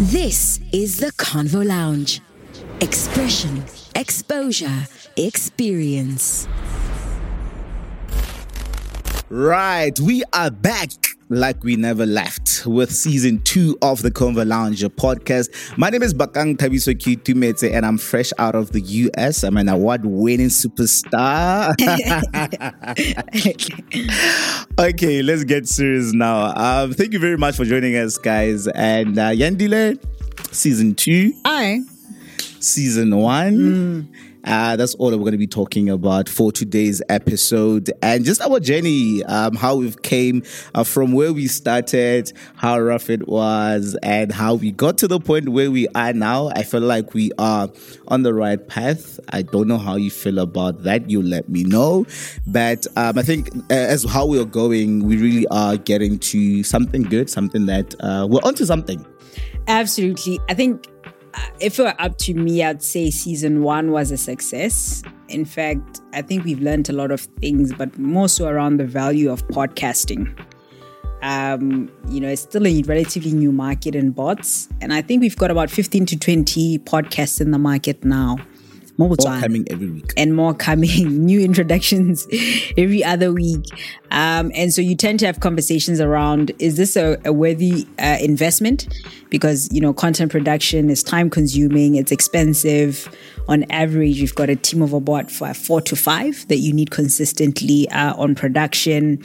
This is the Convo Lounge. Expression, exposure, experience. Right, we are back like we never left with season two of the Convo Lounge podcast. My name is Bakang Tabiso Kitumete and I'm fresh out of the US. I'm an award winning superstar. okay, let's get serious now. Um, thank you very much for joining us, guys. And uh, Yandile, season two. Hi. Season one. Uh, that's all that we're going to be talking about for today's episode and just our journey, um, how we've came uh, from where we started, how rough it was, and how we got to the point where we are now. I feel like we are on the right path. I don't know how you feel about that. You let me know. But um, I think uh, as how we're going, we really are getting to something good, something that uh, we're onto something. Absolutely. I think if it were up to me, I'd say season one was a success. In fact, I think we've learned a lot of things, but more so around the value of podcasting. Um, you know, it's still a relatively new market in bots, and I think we've got about 15 to 20 podcasts in the market now. More coming every week. and more coming, new introductions every other week. Um, and so you tend to have conversations around is this a, a worthy uh, investment? Because, you know, content production is time consuming, it's expensive. On average, you've got a team of about four to five that you need consistently uh, on production.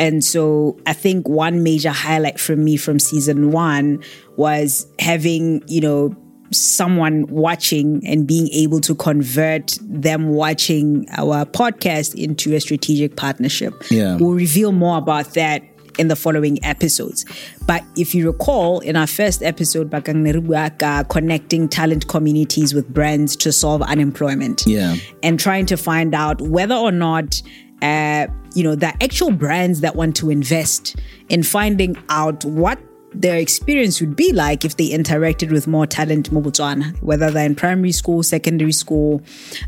And so I think one major highlight for me from season one was having, you know, someone watching and being able to convert them watching our podcast into a strategic partnership. Yeah. We'll reveal more about that in the following episodes. But if you recall, in our first episode, Bakang Nerubuaka, connecting talent communities with brands to solve unemployment. Yeah. And trying to find out whether or not uh, you know, the actual brands that want to invest in finding out what their experience would be like if they interacted with more talent in whether they're in primary school, secondary school,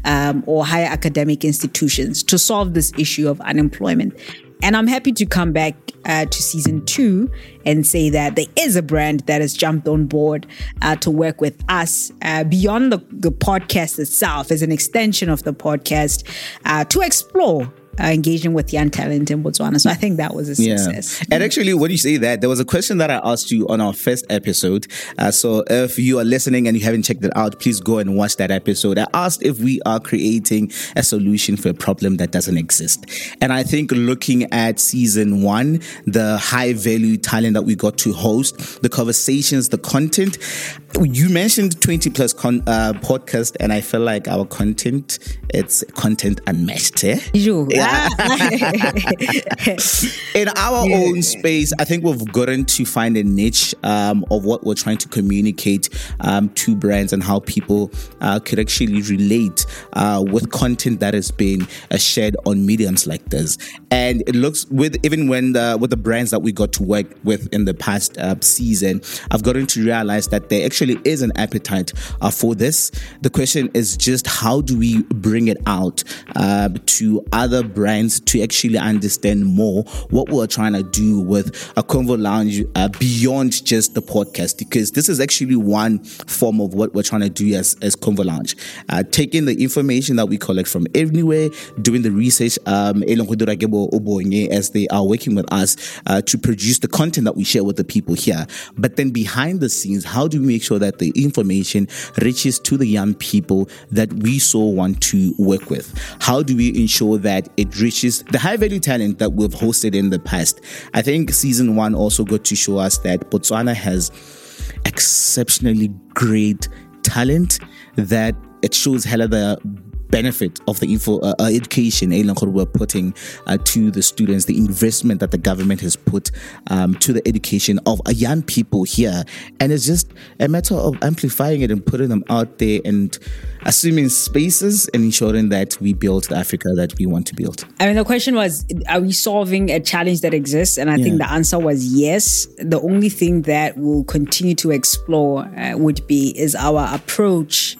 um, or higher academic institutions, to solve this issue of unemployment. And I'm happy to come back uh, to season two and say that there is a brand that has jumped on board uh, to work with us uh, beyond the, the podcast itself, as an extension of the podcast, uh, to explore uh, engaging with young talent in Botswana. So I think that was a success. Yeah. And actually, when you say that, there was a question that I asked you on our first episode. Uh, so if you are listening and you haven't checked it out, please go and watch that episode. I asked if we are creating a solution for a problem that doesn't exist. And I think looking at season one, the high value talent that we got to host, the conversations, the content, you mentioned 20 plus con- uh, podcast, and I feel like our content, it's content unmatched. Eh? You. in our Yeah. own space, I think we've gotten to find a niche um, of what we're trying to communicate um, to brands and how people uh, could actually relate uh, with content that has been uh, shared on mediums like this. And it looks with even when the, with the brands that we got to work with in the past uh, season, I've gotten to realize that there actually is an appetite uh, for this. The question is just how do we bring it out uh, to other brands to actually understand more what we're trying to do with a Convo Lounge uh, beyond just the podcast, because this is actually one form of what we're trying to do as, as Convo Lounge. Uh, taking the information that we collect from everywhere, doing the research, um, as they are working with us uh, to produce the content that we share with the people here. But then behind the scenes, how do we make sure that the information reaches to the young people that we so want to work with? How do we ensure that it reaches the high value talent that we've hosted in the past? I think season one also got to show us that Botswana has exceptionally great talent that it shows hella the benefit of the info uh, uh, education eh, we're putting uh, to the students the investment that the government has put um, to the education of uh, young people here and it's just a matter of amplifying it and putting them out there and assuming spaces and ensuring that we build the africa that we want to build I mean, the question was, are we solving a challenge that exists? And I think the answer was yes. The only thing that we'll continue to explore uh, would be is our approach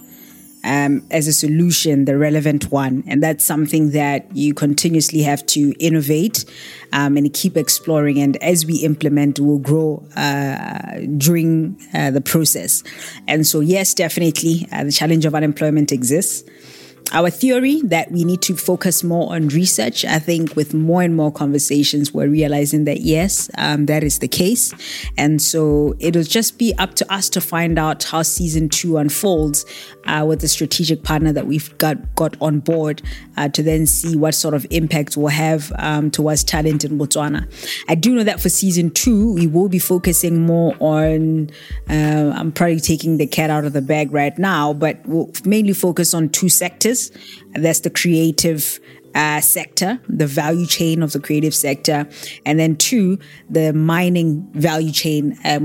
um, as a solution the relevant one. And that's something that you continuously have to innovate um, and keep exploring. And as we implement, we'll grow uh, during uh, the process. And so, yes, definitely, uh, the challenge of unemployment exists our theory that we need to focus more on research. I think with more and more conversations, we're realizing that yes, um, that is the case. And so it'll just be up to us to find out how season two unfolds uh, with the strategic partner that we've got, got on board uh, to then see what sort of impact we'll have um, towards talent in Botswana. I do know that for season two, we will be focusing more on, uh, I'm probably taking the cat out of the bag right now, but we'll mainly focus on two sectors is. That's the creative uh, sector, the value chain of the creative sector, and then two, the mining value chain uh,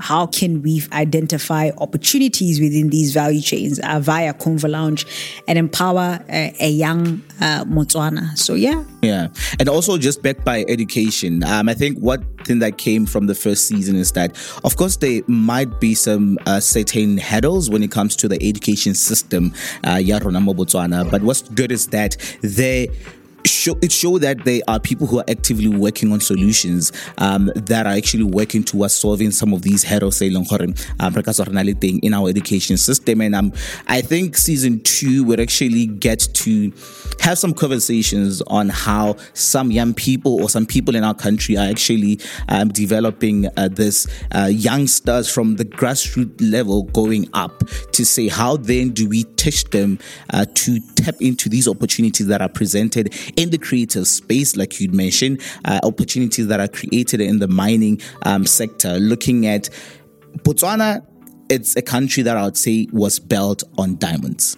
How can we identify opportunities within these value chains uh, via Convo Lounge and empower uh, a young uh, Motswana? So yeah, yeah, and also just backed by education. Um, I think what thing that came from the first season is that, of course, there might be some uh, certain hurdles when it comes to the education system, uh. But what's good is that there they show it show that there are people who are actively working on solutions um, that are actually working towards solving some of these hurdles um, in our education system. And um, I think season two would actually get to have some conversations on how some young people or some people in our country are actually um, developing uh, this uh, youngsters from the grassroots level going up to say how then do we teach them uh, to tap into these opportunities that are presented in the creative space, like you'd mentioned, uh, opportunities that are created in the mining um, sector, looking at Botswana, it's a country that I would say was built on diamonds.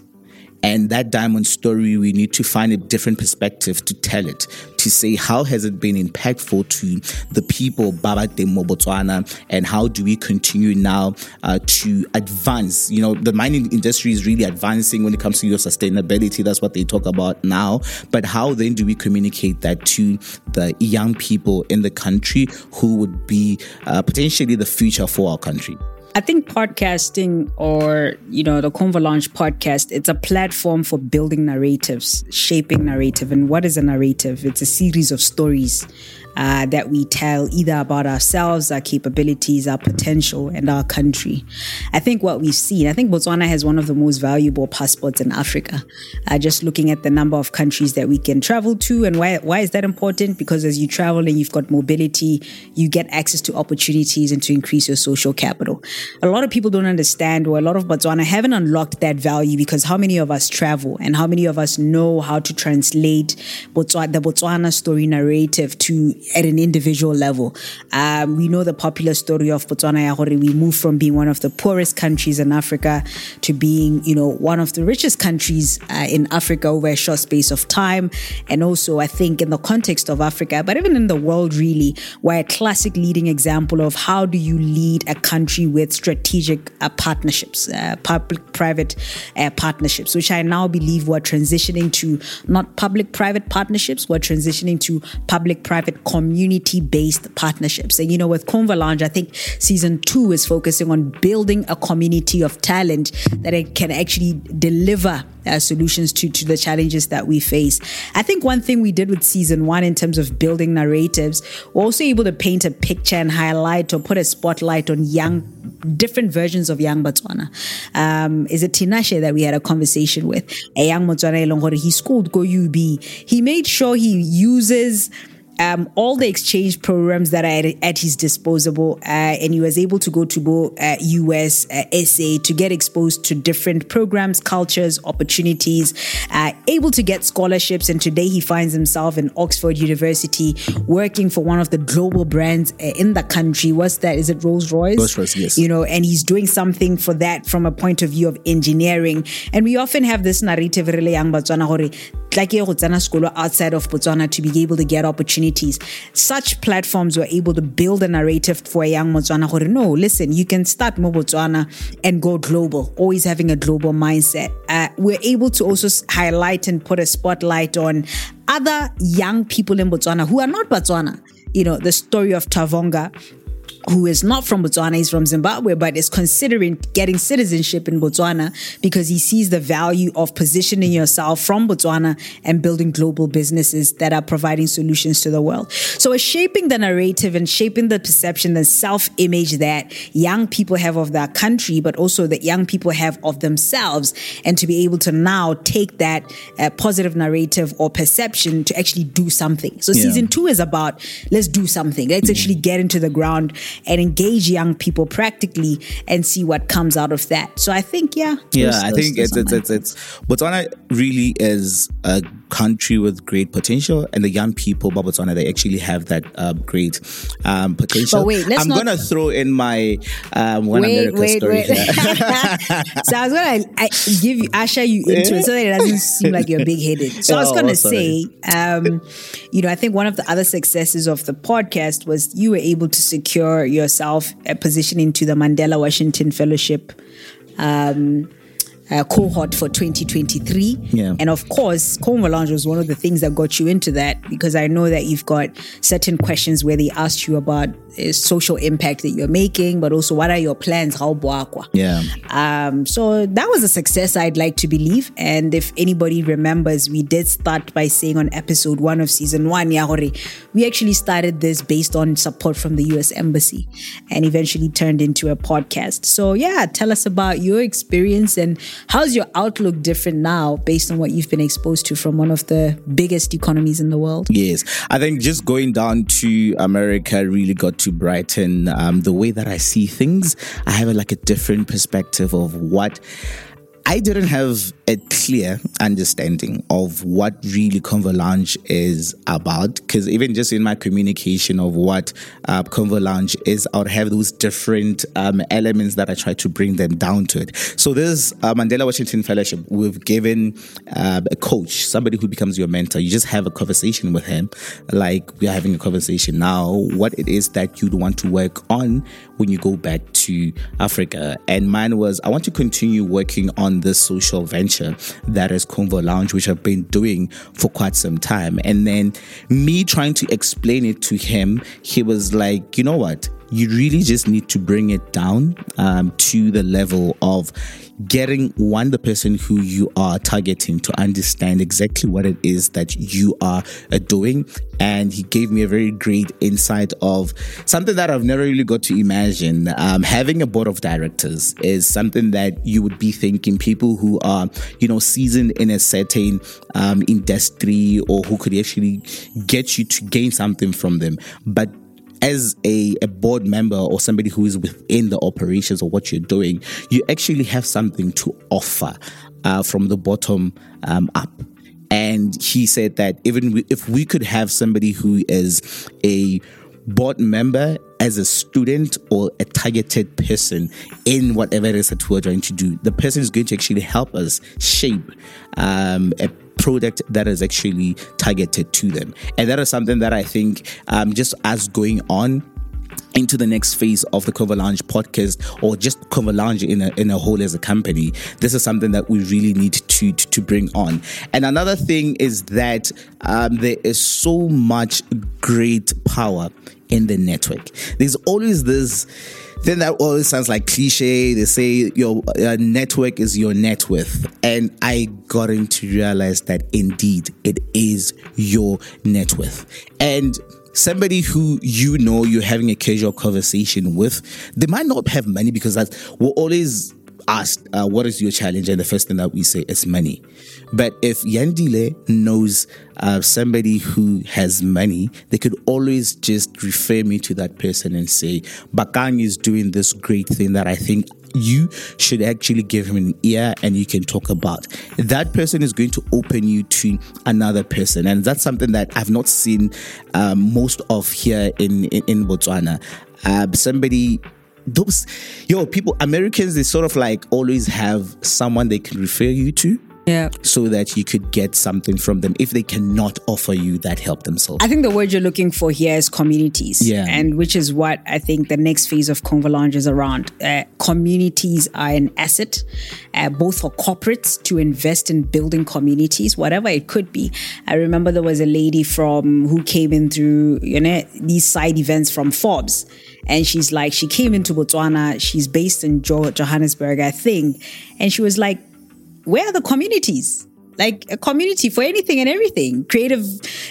And that diamond story, we need to find a different perspective to tell it, to say how has it been impactful to the people Baba Demo Botswana, and how do we continue now uh, to advance? You know, the mining industry is really advancing when it comes to your sustainability. That's what they talk about now. But how then do we communicate that to the young people in the country who would be uh, potentially the future for our country? I think podcasting or, you know, the Convo Lounge podcast, it's a platform for building narratives, shaping narrative. And what is a narrative? It's a series of stories uh, that we tell either about ourselves, our capabilities, our potential, and our country. I think what we've seen, I think Botswana has one of the most valuable passports in Africa. Uh, just looking at the number of countries that we can travel to, and why why is that important? Because as you travel and you've got mobility, you get access to opportunities and to increase your social capital. A lot of people don't understand, or a lot of Botswana haven't unlocked that value because how many of us travel and how many of us know how to translate Botswana, the Botswana story narrative to at an individual level. Um, we know the popular story of Botswana Yahori. We moved from being one of the poorest countries in Africa to being, you know, one of the richest countries uh, in Africa over a short space of time. And also, I think in the context of Africa, but even in the world, really, we're a classic leading example of how do you lead a country with strategic uh, partnerships, uh, public-private uh, partnerships, which I now believe we're transitioning to not public-private partnerships, we're transitioning to public-private community based partnerships. And you know, with Convo Lounge, I think season two is focusing on building a community of talent that it can actually deliver uh, solutions to, to the challenges that we face. I think one thing we did with season one in terms of building narratives, we're also able to paint a picture and highlight or put a spotlight on young, different versions of young Botswana. Um, is it Tinashe that we had a conversation with? A young Botswana, he schooled Go UB. He made sure he uses um, all the exchange programs that are at, at his disposal, uh, and he was able to go to both uh, US, uh, SA to get exposed to different programs, cultures, opportunities, uh, able to get scholarships. And today he finds himself in Oxford University working for one of the global brands uh, in the country. What's that? Is it Rolls Royce? Rolls Royce, yes. You know, and he's doing something for that from a point of view of engineering. And we often have this narrative, really, young Botswana, outside of Botswana to be able to get opportunities opportunities. Such platforms were able to build a narrative for a young Botswana. No, listen, you can start Mo Botswana and go global, always having a global mindset. Uh, we're able to also highlight and put a spotlight on other young people in Botswana who are not Botswana. You know, the story of Tavonga who is not from Botswana, he's from Zimbabwe, but is considering getting citizenship in Botswana because he sees the value of positioning yourself from Botswana and building global businesses that are providing solutions to the world. So it's shaping the narrative and shaping the perception, the self image that young people have of their country, but also that young people have of themselves. And to be able to now take that uh, positive narrative or perception to actually do something. So Yeah. season two is about let's do something. Let's actually get into the ground and engage young people practically and see what comes out of that. So I think, yeah. Yeah, those- I think those it's it's, mine. it's it's Botswana really is a country with great potential, and the young people Botswana they actually have that uh, great um, potential. But wait, I'm not- gonna throw in my um, one wait, America wait, story wait. here. so I was gonna I, give you, usher you into it so that it doesn't seem like you're big headed. So I was Oh, gonna sorry. say, um, you know, I think one of the other successes of the podcast was you were able to secure yourself a position into the Mandela Washington Fellowship. Um, uh, cohort for 2023. Yeah. And of course, Convo Lounge was one of the things that got you into that because I know that you've got certain questions where they asked you about uh, social impact that you're making, but also what are your plans? How boakwa? Yeah. Um, so that was a success, I'd like to believe. And if anybody remembers, we did start by saying on episode one of season one, Yahore, we actually started this based on support from the US Embassy and eventually turned into a podcast. So, yeah, tell us about your experience and how's your outlook different now based on what you've been exposed to from one of the biggest economies in the world? Yes, I think just going down to America really got to brighten um, the way that I see things. I have a, like a different perspective of what I didn't have a clear understanding of what really Convo Lounge is about. Because even just in my communication of what uh, Convo Lounge is, I would have those different um, elements that I try to bring them down to it. So this uh, Mandela Washington Fellowship, we've given uh, a coach, somebody who becomes your mentor. You just have a conversation with him, like we're having a conversation now. What it is that you'd want to work on when you go back to Africa. And mine was I want to continue working on this social venture that is Convo Lounge, which I've been doing for quite some time. And then me trying to explain it to him, he was like, you know what? You really just need to bring it down um, to the level of getting one the person who you are targeting to understand exactly what it is that you are uh, doing. And he gave me a very great insight of something that I've never really got to imagine. Um, having a board of directors is something that you would be thinking people who are you know seasoned in a certain um, industry or who could actually get you to gain something from them. But as a, a board member or somebody who is within the operations of what you're doing, you actually have something to offer uh, from the bottom um, up. And he said that even we, if we could have somebody who is a board member as a student or a targeted person in whatever it is that we're trying to do, the person is going to actually help us shape um, a product that is actually targeted to them. And that is something that I think um, just as going on into the next phase of the Convo Lounge podcast or just Convo Lounge in a, in a whole as a company, this is something that we really need to, to, to bring on. And another thing is that um, there is so much great power in the network. There's always this thing that always sounds like cliche. They say your network is your net worth. And I got to realize that indeed it is your net worth. And somebody who you know you're having a casual conversation with, they might not have money because that's we're always asked, uh, what is your challenge? And the first thing that we say is money. But if Yandile knows uh, somebody who has money, they could always just refer me to that person and say, Bakang is doing this great thing that I think you should actually give him an ear and you can talk about. That person is going to open you to another person. And that's something that I've not seen um, most of here in, in, in Botswana. Uh, somebody those yo people americans they sort of like always have someone they can refer you to Yeah. so that you could get something from them if they cannot offer you that help themselves. I think the word you're looking for here is communities. Yeah. And which is what I think the next phase of Convo Lounge is around. Uh, communities are an asset, uh, both for corporates to invest in building communities, whatever it could be. I remember there was a lady from who came in through, you know, these side events from Forbes. And she's like, she came into Botswana. She's based in jo- Johannesburg, I think. And she was like, where are the communities? Like a community for anything and everything. Creative,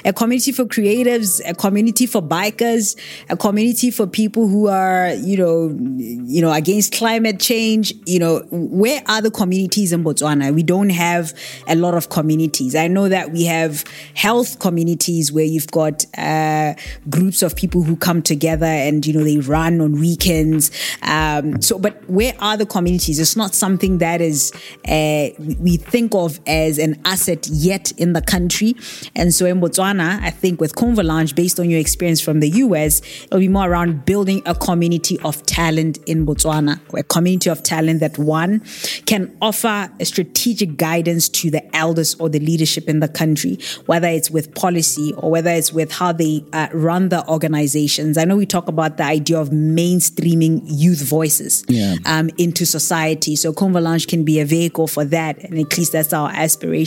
a community for creatives, a community for bikers, a community for people who are, you know, you know, against climate change. You know, where are the communities in Botswana? We don't have a lot of communities. I know that we have health communities where you've got uh, groups of people who come together and you know they run on weekends. Um, so, but where are the communities? It's not something that is uh, we think of as an asset yet in the country. And so in Botswana, I think with Convo Lounge, based on your experience from the US, it'll be more around building a community of talent in Botswana, a community of talent that one can offer a strategic guidance to the elders or the leadership in the country, whether it's with policy or whether it's with how they uh, run the organizations. I know we talk about the idea of mainstreaming youth voices Yeah. um, into society. So Convo Lounge can be a vehicle for that, and at least that's our aspiration.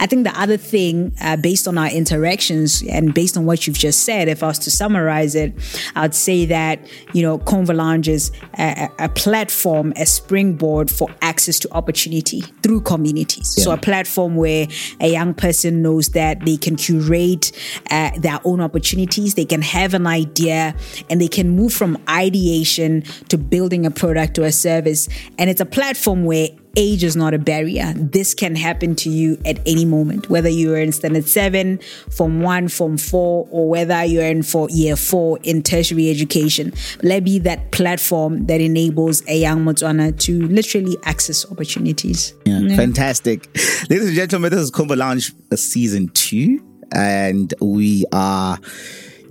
I think the other thing, uh, based on our interactions and based on what you've just said, if I was to summarize it, I'd say that you know Convo Lounge is a, a platform, a springboard for access to opportunity through communities. So a platform where a young person knows that they can curate uh, their own opportunities, they can have an idea, and they can move from ideation to building a product or a service. And it's a platform where age is not a barrier. This can happen to you at any moment, whether you are in standard seven, form one, form four, or whether you're in for year four in tertiary education. Let be that platform that enables a young Motswana to literally access opportunities. Yeah, fantastic. Ladies and gentlemen, this is Convo Lounge season two, and we are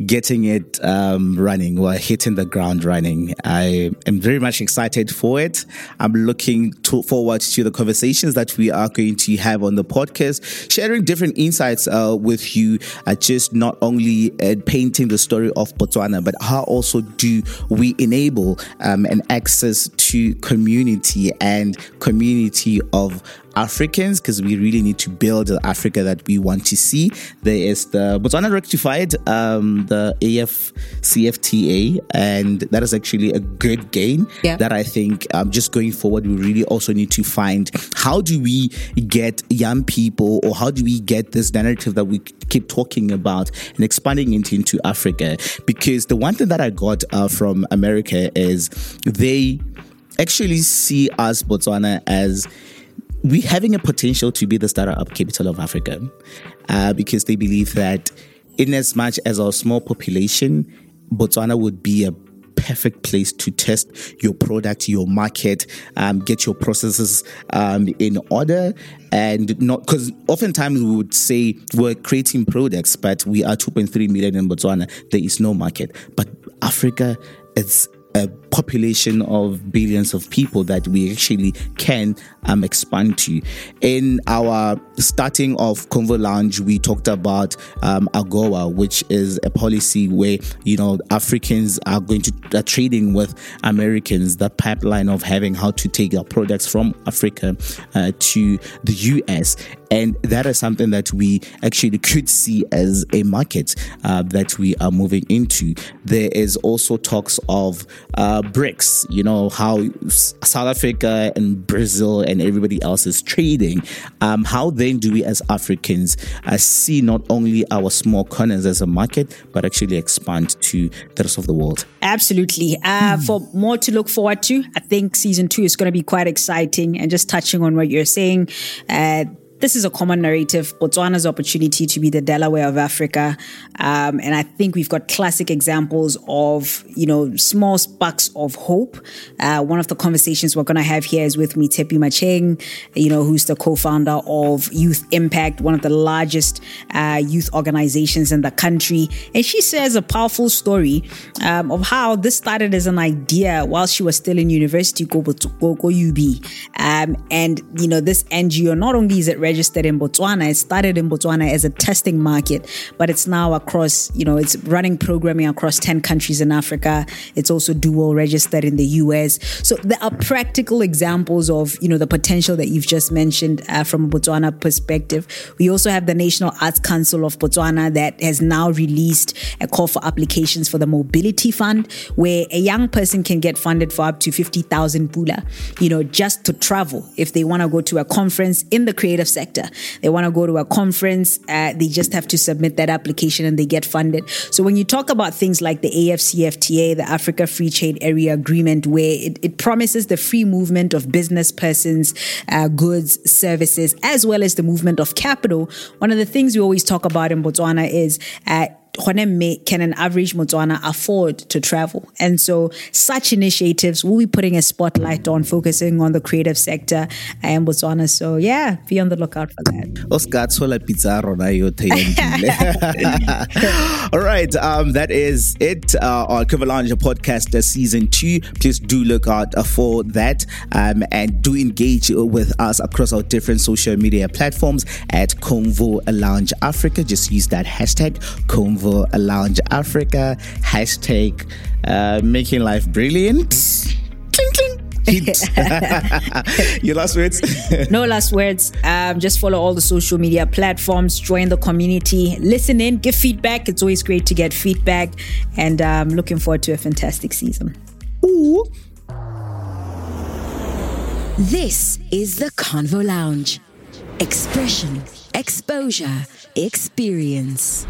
getting it um, running. We're hitting the ground running. I am very much excited for it. I'm looking to, forward to the conversations that we are going to have on the podcast, sharing different insights uh, with you, uh, just not only uh, painting the story of Botswana, but how also do we enable um, an access to community and community of Africans because we really need to build the Africa that we want to see. There is the Botswana Rectified, um, the AFCFTA, and that is actually a good gain Yeah. that I think um, just going forward, we really also need to find how do we get young people or how do we get this narrative that we keep talking about and expanding it into Africa? Because the one thing that I got uh, from America is they actually see us, Botswana, as we having a potential to be the startup capital of Africa uh, because they believe that in as much as our small population, Botswana would be a perfect place to test your product, your market, um, get your processes um, in order, and not because oftentimes we would say we're creating products, but we are 2.3 million in Botswana. There is no market, but Africa is a population of billions of people that we actually can um, expand to. In our starting of Convo Lounge, we talked about um, AGOA, which is a policy where you know Africans are going to are trading with Americans. The pipeline of having how to take our products from Africa uh, to the US, and that is something that we actually could see as a market uh, that we are moving into. There is also talks of uh, BRICS, you know, how South Africa and Brazil and everybody else is trading. Um, how then do we as Africans uh, see not only our small corners as a market, but actually expand to the rest of the world? Absolutely. Uh, For more to look forward to, I think season two is going to be quite exciting. And just touching on what you're saying, uh, this is a common narrative. Botswana's opportunity to be the Delaware of Africa, um, and I think we've got classic examples of you know small sparks of hope. Uh, one of the conversations we're going to have here is with Moitshepi Matsheng, you know, who's the co-founder of Youth Impact, one of the largest uh, youth organizations in the country, and she shares a powerful story um, of how this started as an idea while she was still in university, go, go, go UB, um, and you know this NGO not only is it registered in Botswana. It started in Botswana as a testing market, but it's now across, you know, it's running programming across 10 countries in Africa. It's also dual registered in the US. So there are practical examples of, you know, the potential that you've just mentioned uh, from a Botswana perspective. We also have the National Arts Council of Botswana that has now released a call for applications for the Mobility Fund, where a young person can get funded for up to 50,000 pula, you know, just to travel. If they want to go to a conference in the creative sector, they want to go to a conference, uh, they just have to submit that application and they get funded. So when you talk about things like the AFCFTA, the Africa Free Trade Area Agreement, where it, it promises the free movement of business persons, uh, goods, services, as well as the movement of capital, one of the things we always talk about in Botswana is uh, can an average Motswana afford to travel? And so such initiatives will be putting a spotlight on focusing on the creative sector in Botswana. So yeah, be on the lookout for that. All right, um, that is it uh, on Convo podcast uh, season two. Please do look out uh, for that um, and do engage with us across our different social media platforms at Convo Lounge Africa. Just use that hashtag Convo a Lounge Africa. Hashtag uh, making life brilliant. Cling, cling. Your last words? no last words. Um, just follow all the social media platforms, join the community, listen in, give feedback. It's always great to get feedback, and I'm um, looking forward to a fantastic season. Ooh. This is the Convo Lounge. Expression, exposure, experience.